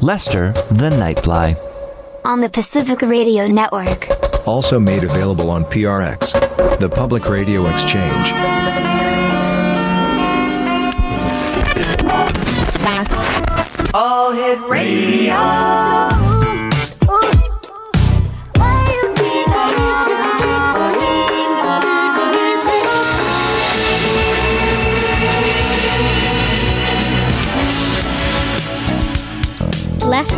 Lester the Nightfly. On the Pacific Radio Network. Also made available on PRX, the Public Radio Exchange. All Hit Radio.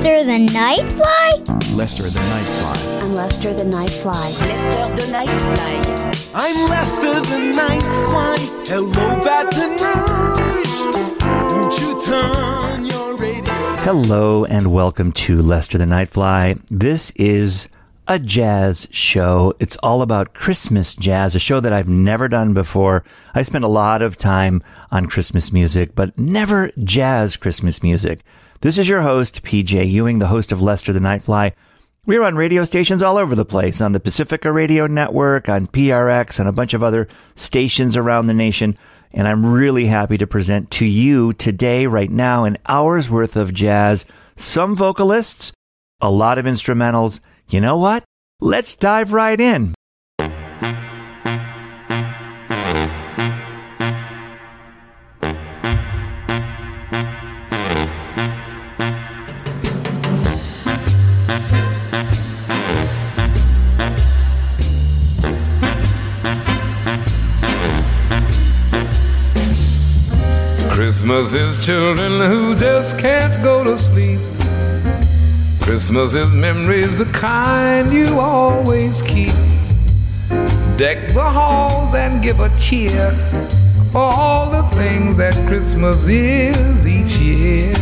Lester the Nightfly? Lester the Nightfly. I'm Lester the Nightfly. Lester the Nightfly. I'm Lester the Nightfly. Hello, Baton Rouge. Won't you turn your radio? Hello and welcome to Lester the Nightfly. This is a jazz show. It's all about Christmas jazz, a show that I've never done before. I spent a lot of time on Christmas music, but never jazz Christmas music. This is your host, PJ Ewing, the host of Lester the Nightfly. We're on radio stations all over the place, on the Pacifica Radio Network, on PRX, and a bunch of other stations around the nation. And I'm really happy to present to you today, right now, an hour's worth of jazz, some vocalists, a lot of instrumentals. You know what? Let's dive right in. Christmas is children who just can't go to sleep. Christmas is memories, the kind you always keep. Deck the halls and give a cheer for all the things that Christmas is each year.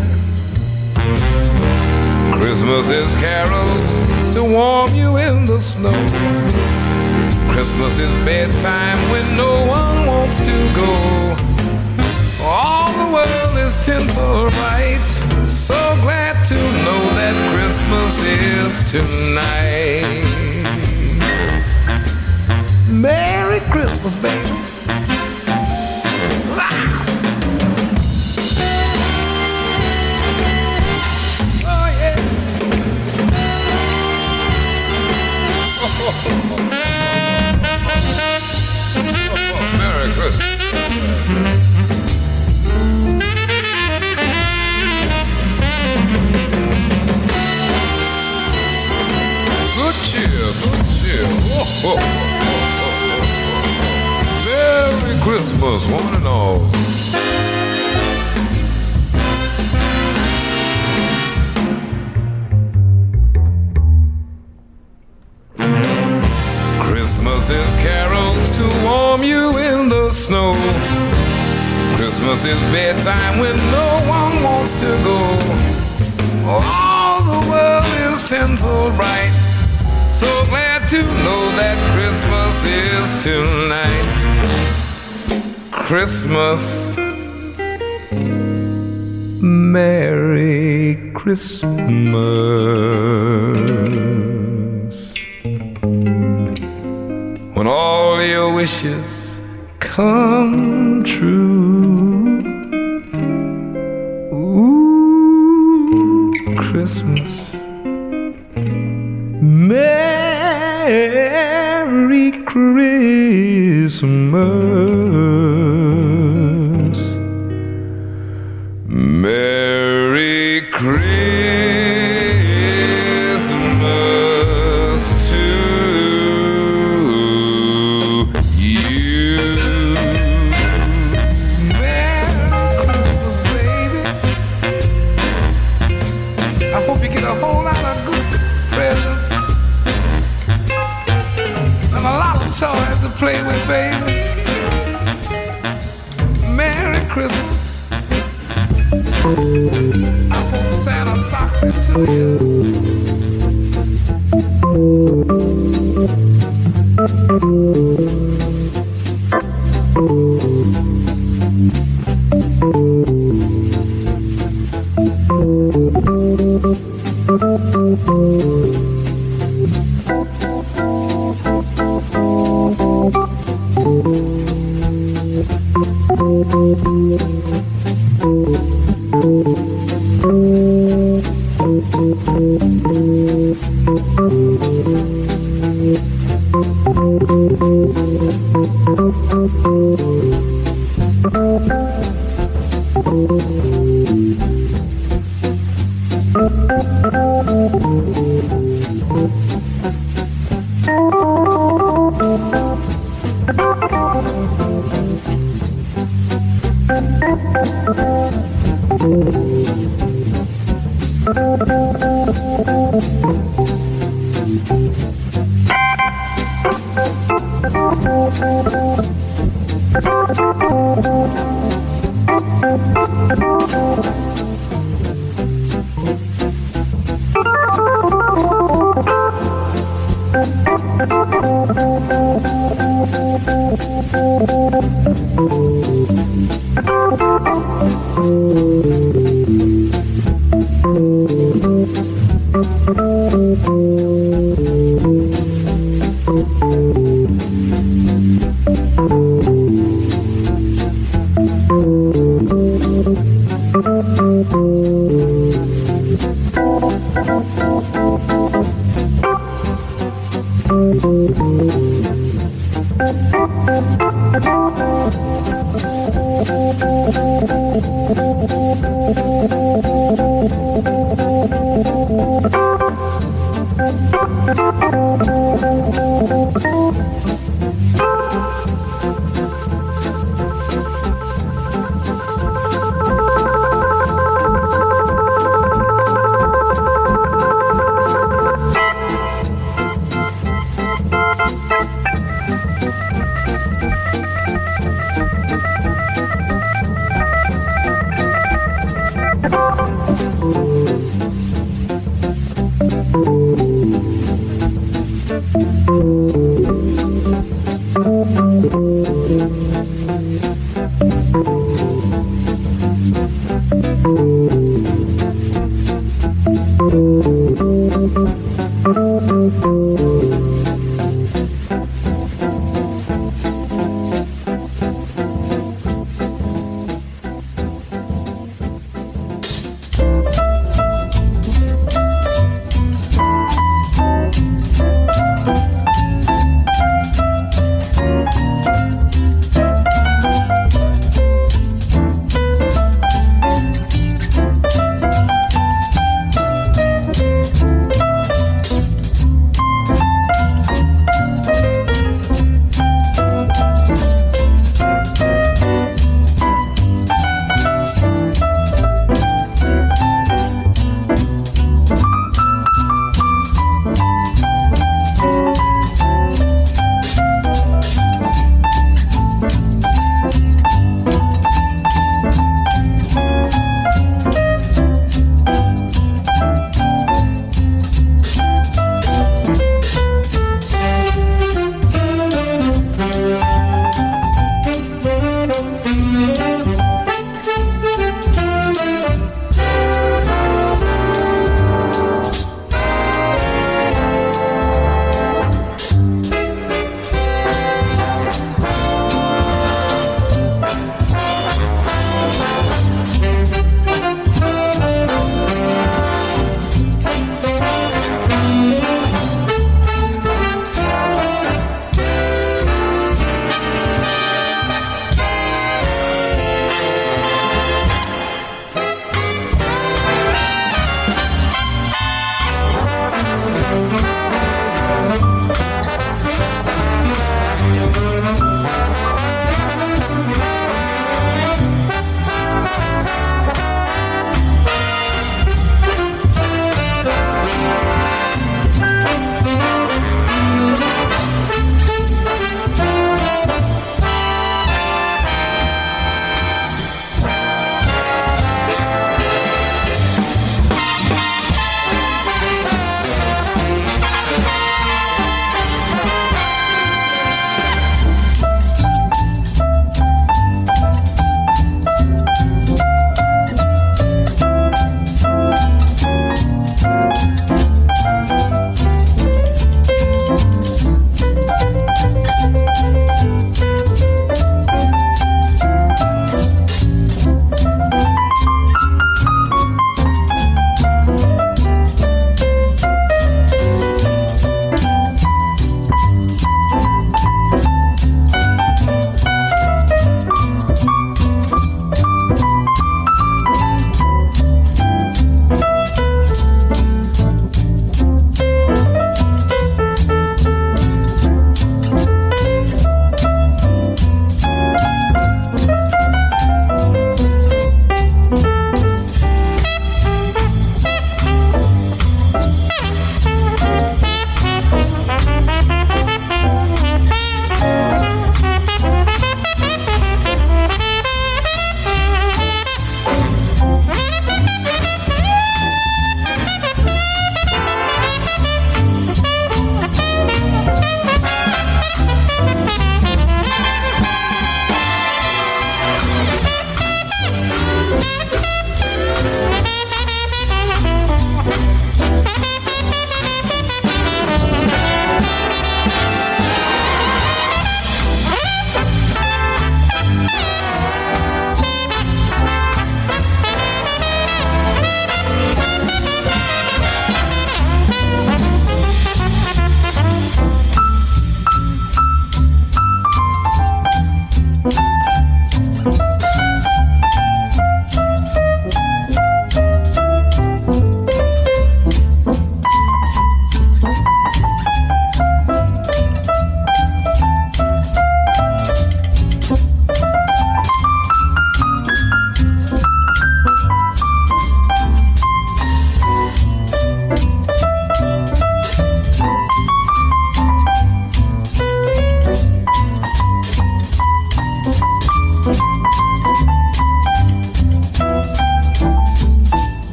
Christmas is carols to warm you in the snow. Christmas is bedtime when no one wants to go. The world is tinsel right. So glad to know that Christmas is tonight. Merry Christmas, baby. Oh, oh, oh, oh. Merry Christmas, one and all. Christmas is carols to warm you in the snow. Christmas is bedtime when no one wants to go. All the world is tinsel bright. So glad to know that Christmas is tonight. Christmas. Merry Christmas. When all your wishes come true. Ooh, Christmas. Merry Christmas. Socks into you.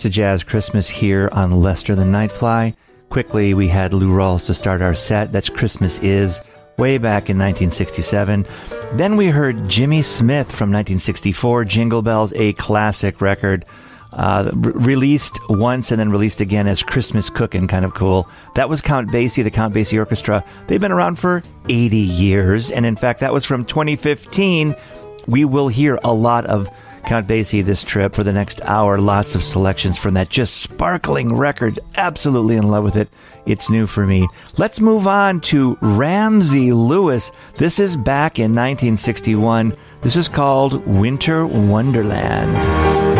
It's a Jazz Christmas here on Lester the Nightfly. Quickly, we had Lou Rawls to start our set. That's Christmas Is, way back in 1967. Then we heard Jimmy Smith from 1964, Jingle Bells, a classic record. Uh, re- released once and then released again as Christmas Cookin', kind of cool. That was Count Basie, the Count Basie Orchestra. They've been around for 80 years, and in fact, that was from 2015. We will hear a lot of Count Basie this trip for the next hour. Lots of selections from that just sparkling record. Absolutely in love with it. It's new for me. Let's move on to Ramsey Lewis. This is back in 1961. This is called Winter Wonderland.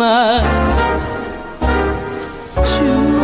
Christmas to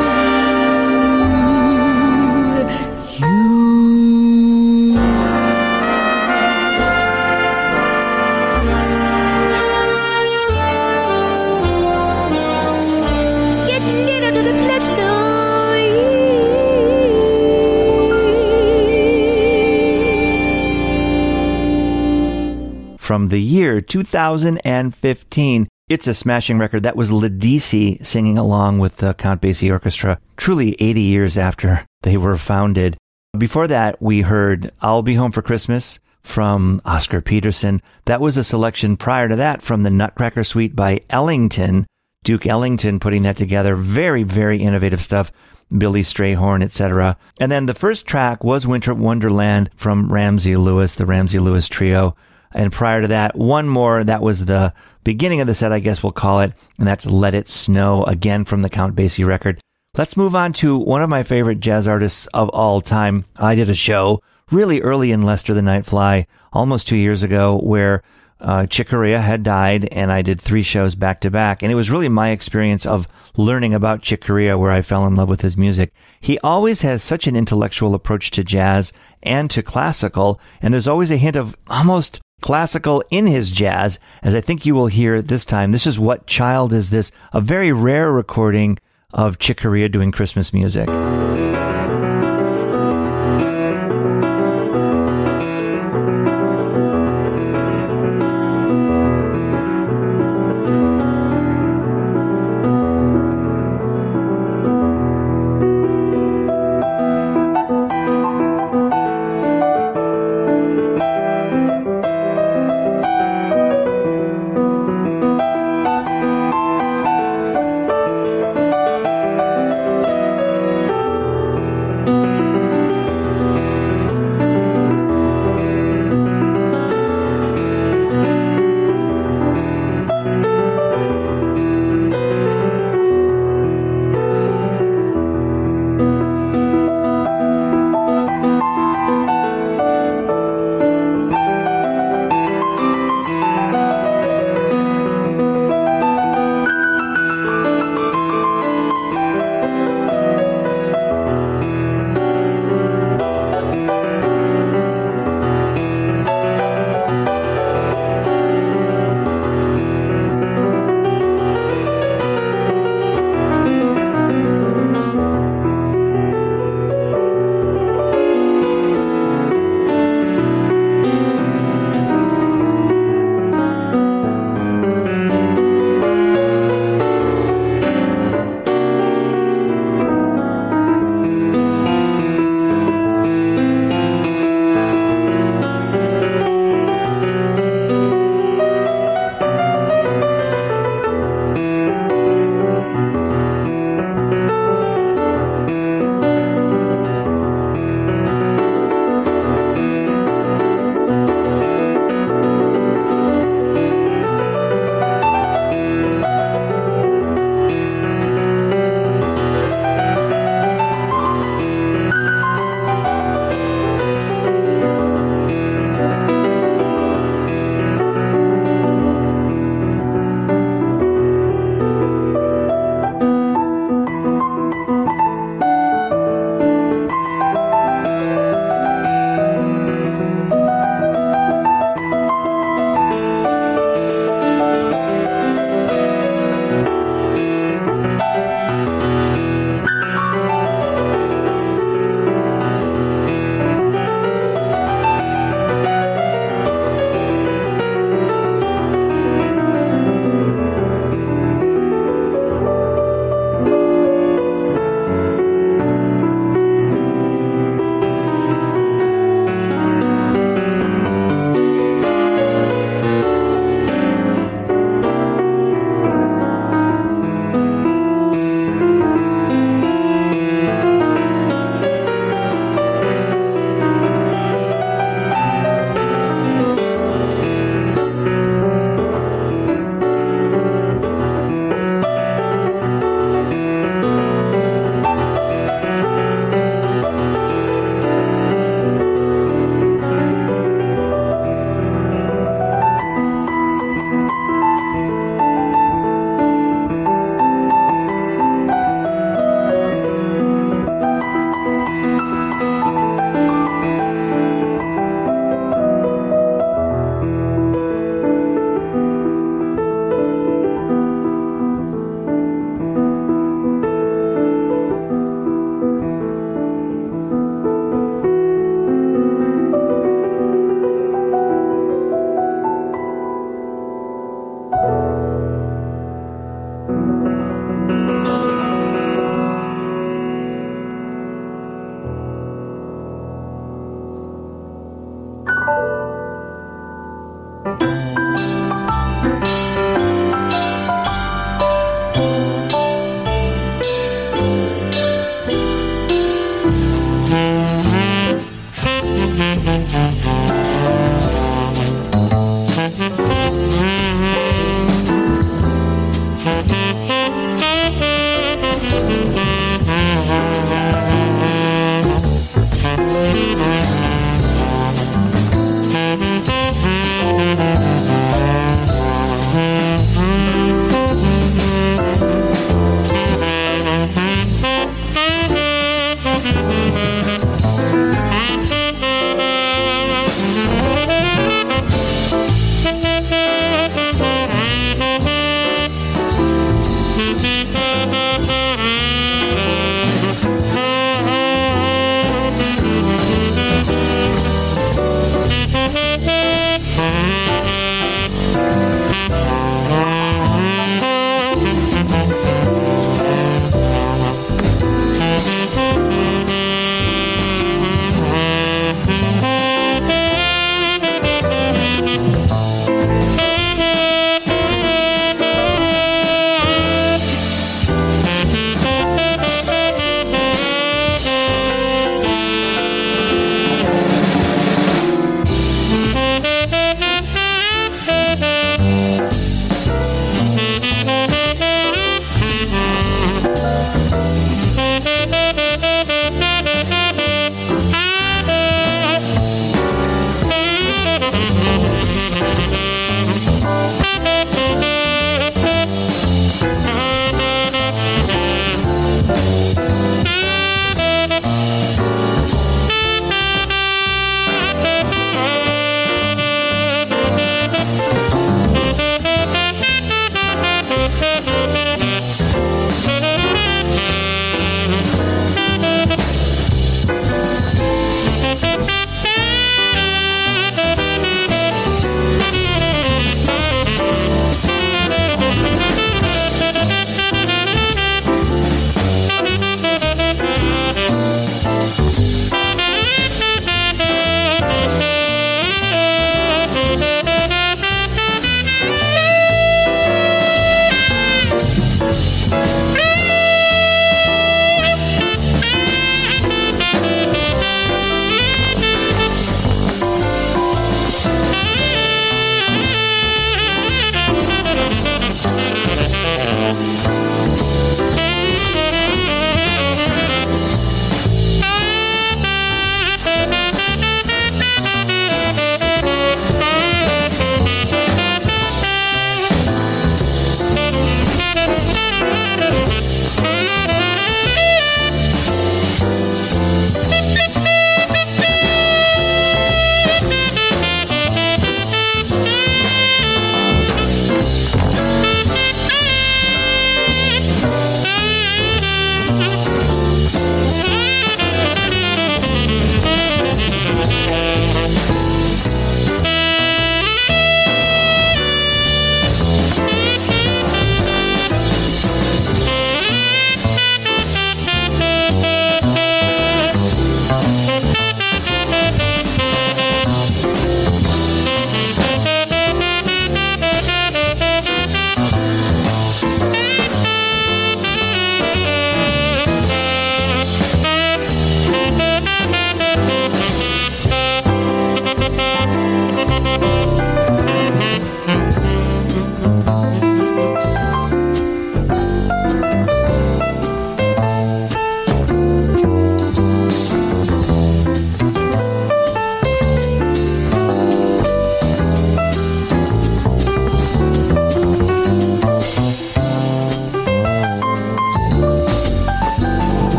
From the year 2015, it's a smashing record. That was Ledisi singing along with the Count Basie Orchestra, truly 80 years after they were founded. Before that, we heard I'll Be Home for Christmas from Oscar Peterson. That was a selection prior to that from the Nutcracker Suite by Ellington, Duke Ellington putting that together. Very, very innovative stuff. Billy Strayhorn, etc. And then the first track was Winter Wonderland from Ramsey Lewis, the Ramsey Lewis Trio. And prior to that, one more. That was the beginning of the set, I guess we'll call it. And that's Let It Snow, again from the Count Basie record. Let's move on to one of my favorite jazz artists of all time. I did a show really early in Lester the Nightfly almost two years ago, where uh, Chick Corea had died, and I did three shows back to back. And it was really my experience of learning about Chick Corea where I fell in love with his music. He always has such an intellectual approach to jazz and to classical, and there's always a hint of almost classical in his jazz, as I think you will hear this time. This is What Child Is This? A very rare recording of Chick Corea doing Christmas music.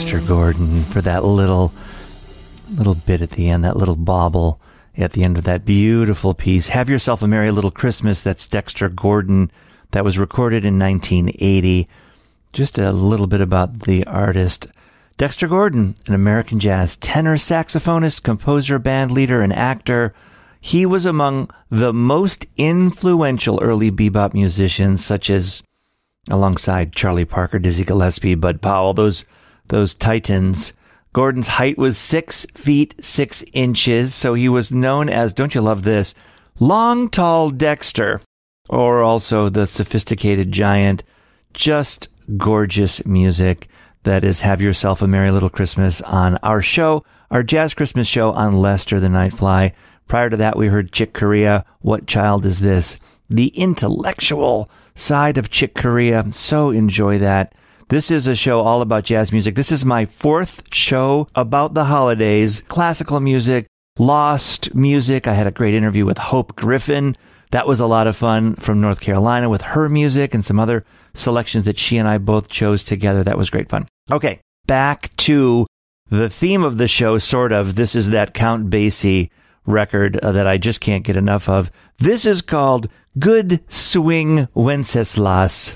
Dexter Gordon, for that little little bit at the end, that little bobble at the end of that beautiful piece. Have yourself a merry little Christmas. That's Dexter Gordon. That was recorded in 1980. Just a little bit about the artist. Dexter Gordon, an American jazz tenor saxophonist, composer, band leader, and actor. He was among the most influential early bebop musicians, such as alongside Charlie Parker, Dizzy Gillespie, Bud Powell, those those titans. Gordon's height was six feet six inches, so he was known as, don't you love this, Long Tall Dexter, or also the sophisticated giant. Just gorgeous music. That is Have Yourself a Merry Little Christmas on our show, our Jazz Christmas show on Lester the Nightfly. Prior to that, we heard Chick Corea, What Child Is This? The intellectual side of Chick Corea. So enjoy that. This is a show all about jazz music. This is my fourth show about the holidays, classical music, lost music. I had a great interview with Hope Griffin. That was a lot of fun from North Carolina with her music and some other selections that she and I both chose together. That was great fun. Okay, back to the theme of the show, sort of. This is that Count Basie record uh, that I just can't get enough of. This is called Good Swing Wenceslas.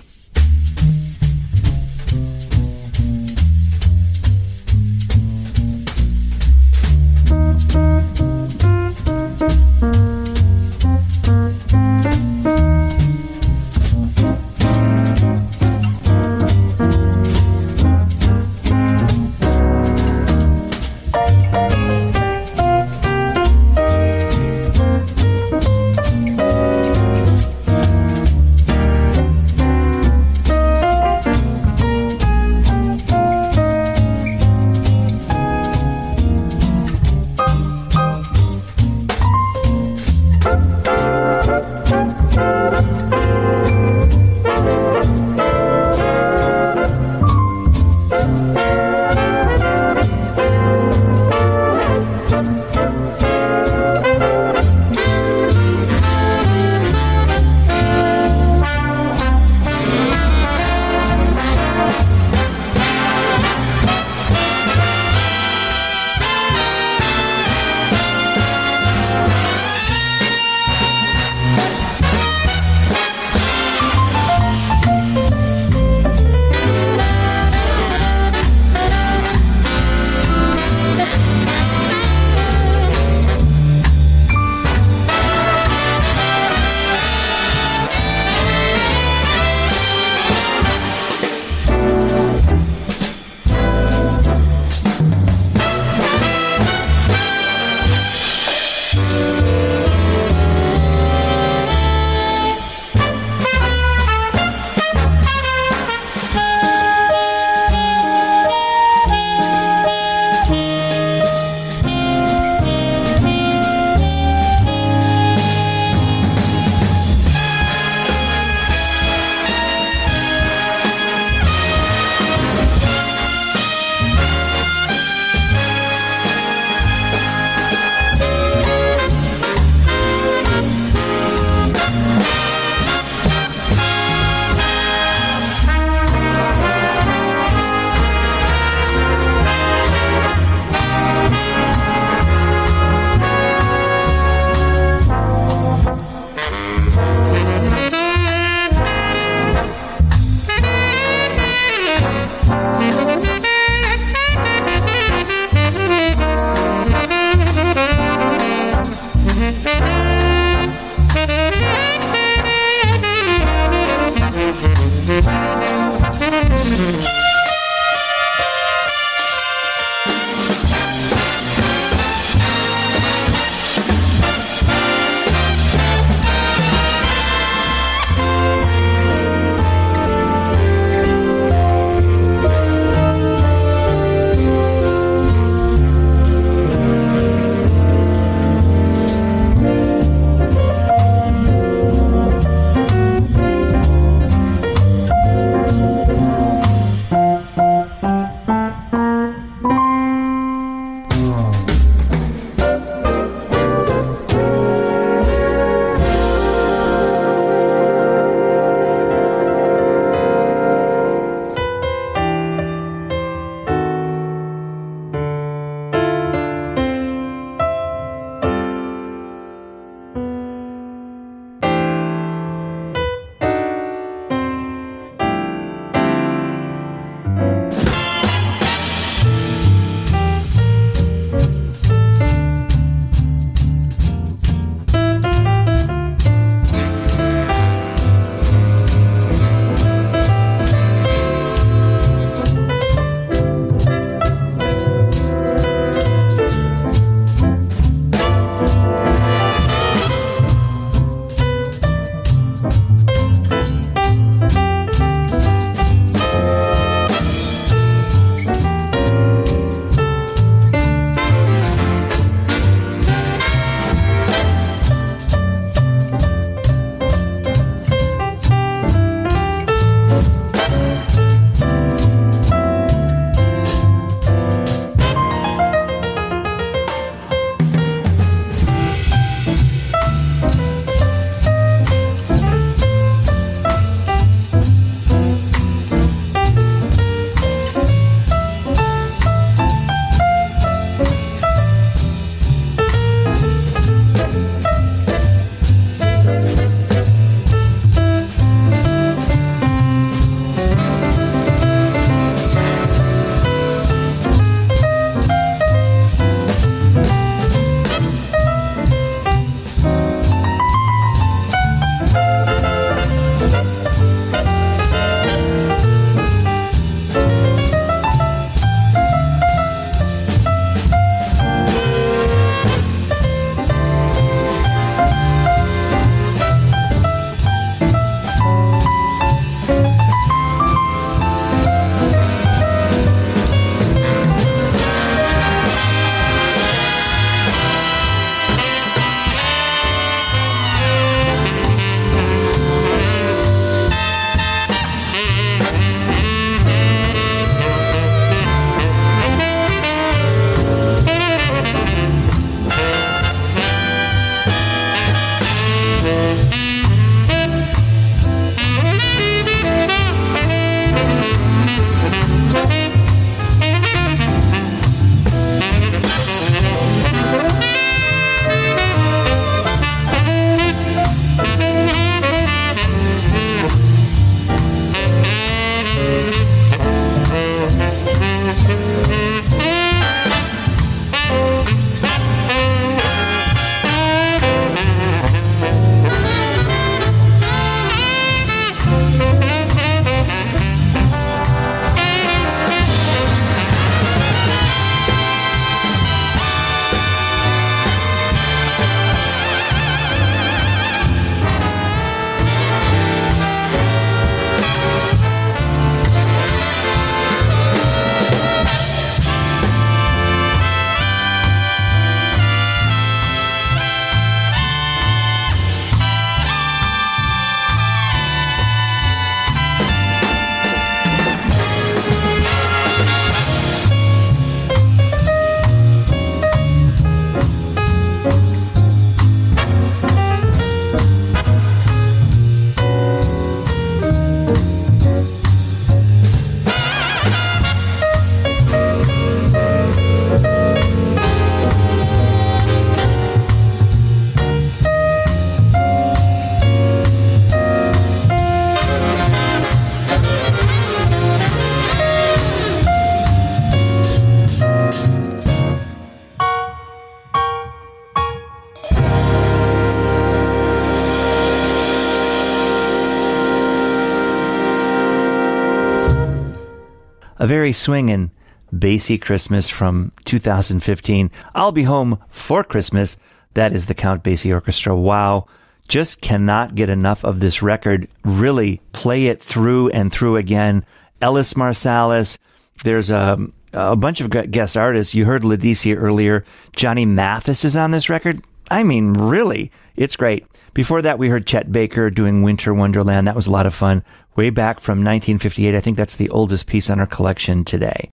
A very swinging, Basie Christmas from 2015. I'll be home for Christmas. That is the Count Basie Orchestra. Wow. Just cannot get enough of this record. Really play it through and through again. Ellis Marsalis. There's a, a bunch of guest artists. You heard Ledisi earlier. Johnny Mathis is on this record. I mean, really, it's great. Before that, we heard Chet Baker doing Winter Wonderland. That was a lot of fun. Way back from 1958. I think that's the oldest piece on our collection today.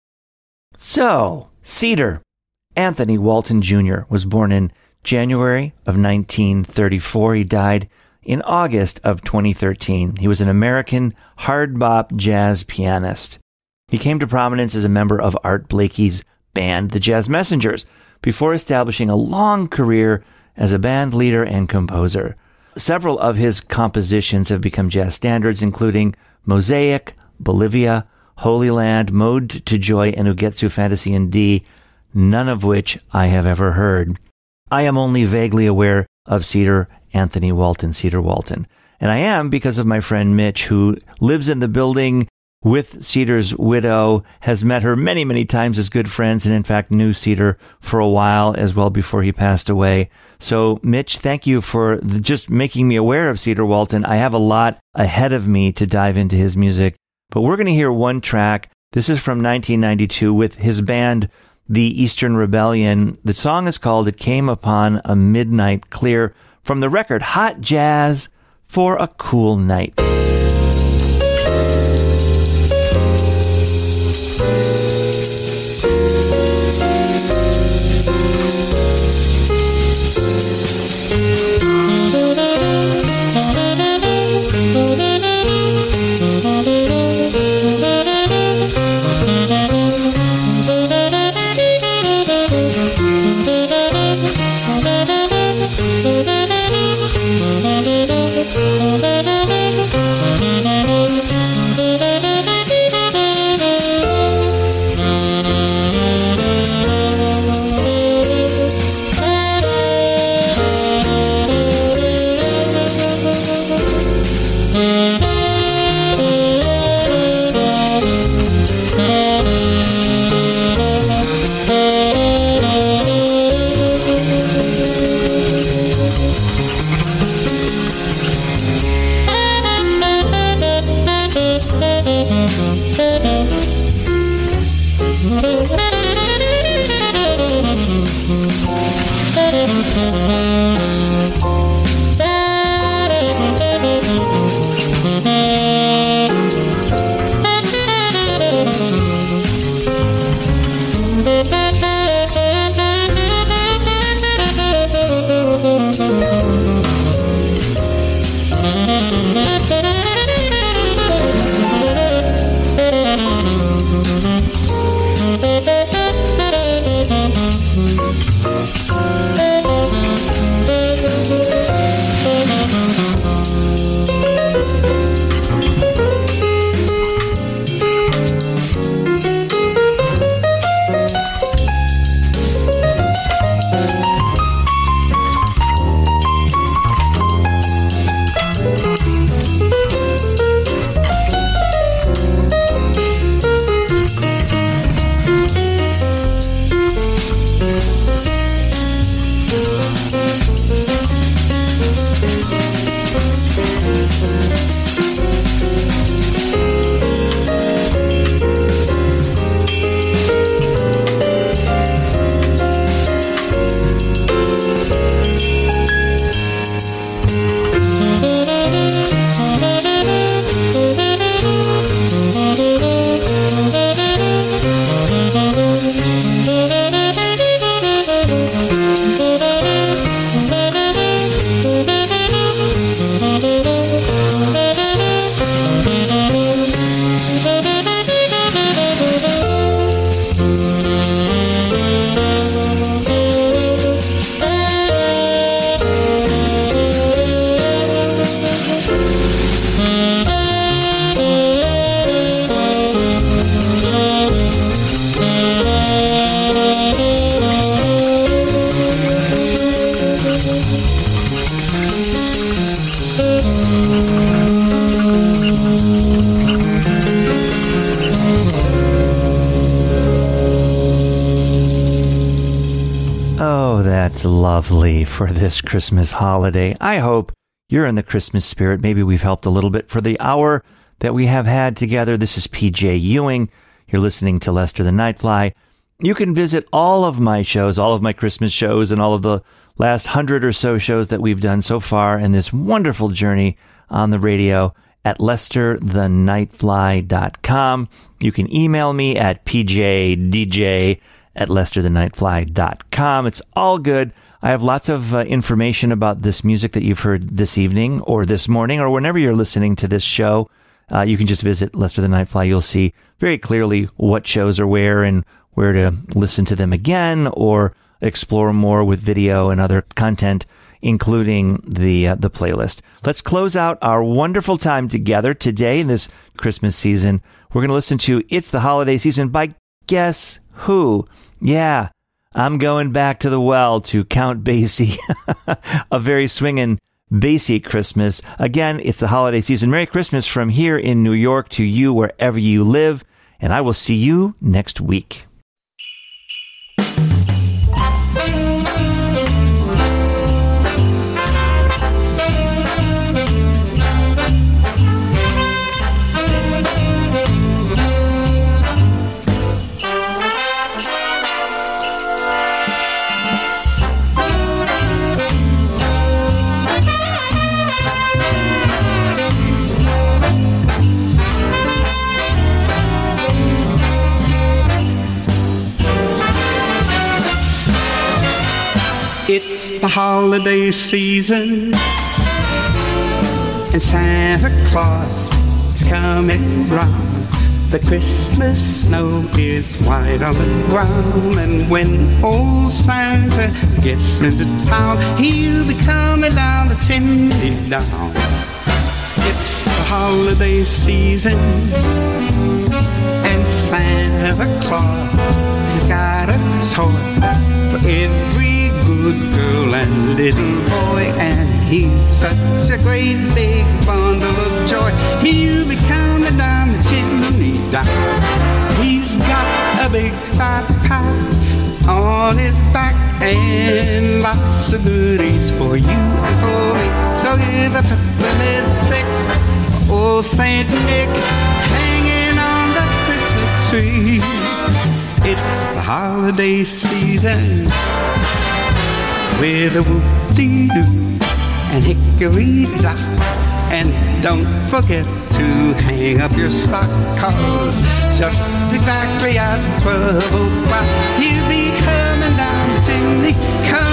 So, Cedar. Anthony Walton Jr. was born in January of 1934. He died in August of 2013. He was an American hard bop jazz pianist. He came to prominence as a member of Art Blakey's band, the Jazz Messengers, before establishing a long career as a band leader and composer. Several of his compositions have become jazz standards, including Mosaic, Bolivia, Holy Land, Mode to Joy, and Ugetsu Fantasy in D, none of which I have ever heard. I am only vaguely aware of Cedar Anthony Walton, Cedar Walton. And I am because of my friend Mitch, who lives in the building with Cedar's widow, has met her many, many times as good friends, and in fact knew Cedar for a while as well before he passed away. So, Mitch, thank you for just making me aware of Cedar Walton. I have a lot ahead of me to dive into his music, but we're going to hear one track. This is from 1992 with his band, The Eastern Rebellion. The song is called It Came Upon a Midnight Clear from the record Hot Jazz for a Cool Night. Lovely for this Christmas holiday. I hope you're in the Christmas spirit. Maybe we've helped a little bit for the hour that we have had together. This is PJ Ewing. You're listening to Lester the Nightfly. You can visit all of my shows, all of my Christmas shows, and all of the last hundred or so shows that we've done so far in this wonderful journey on the radio at lesterthenightfly.com. You can email me at pjdj at lesterthenightfly.com. It's all good. I have lots of uh, information about this music that you've heard this evening or this morning or whenever you're listening to this show. Uh, you can just visit Lester the Nightfly. You'll see very clearly what shows are where and where to listen to them again or explore more with video and other content, including the uh, the playlist. Let's close out our wonderful time together today in this Christmas season. We're going to listen to "It's the Holiday Season" by guess who? Yeah, I'm going back to the well to Count Basie, a very swinging Basie Christmas. Again, it's the holiday season. Merry Christmas from here in New York to you wherever you live, and I will see you next week. The holiday season, and Santa Claus is coming round. The Christmas snow is white on the ground, and when old Santa gets into town, he'll be coming down the chimney down. It's the holiday season, and Santa Claus has got a toy for every good girl and little boy, and he's such a great big bundle of joy. He'll be coming down the chimney down. He's got a big fat pack on his back and lots of goodies for you and for me. So give a peppermint stick old Saint Nick hanging on the Christmas tree. It's the holiday season with a whoop-dee-doo and hickory-dock. And don't forget to hang up your sock, cause just exactly at 12 o'clock, he'll be coming down the chimney, coming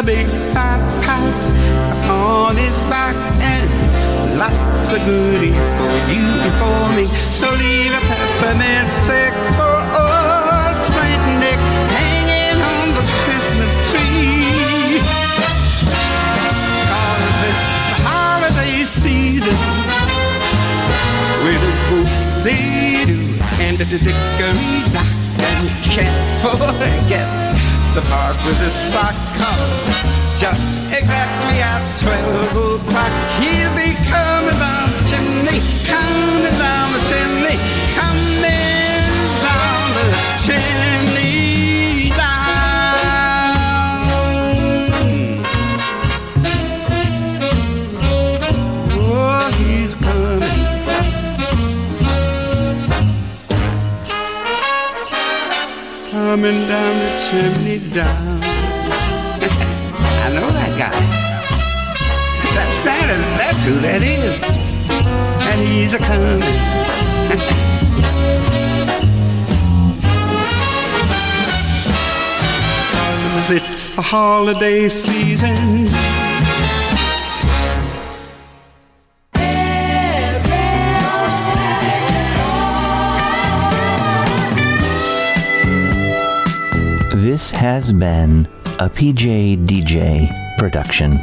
a big fat pack on his back and lots of goodies for you and for me. So leave a peppermint stick for old Saint Nick hanging on the Christmas tree. Cause it's the holiday season with a whoop-dee-doo and a dickory-dock and can't forget the park with the sock collar. Just exactly at 12 o'clock, he'll be coming down the chimney, coming down Coming down the chimney down. I know that guy. That's Santa, that's who that is. And he's a coming. It's the holiday season. This has been a PJ DJ production.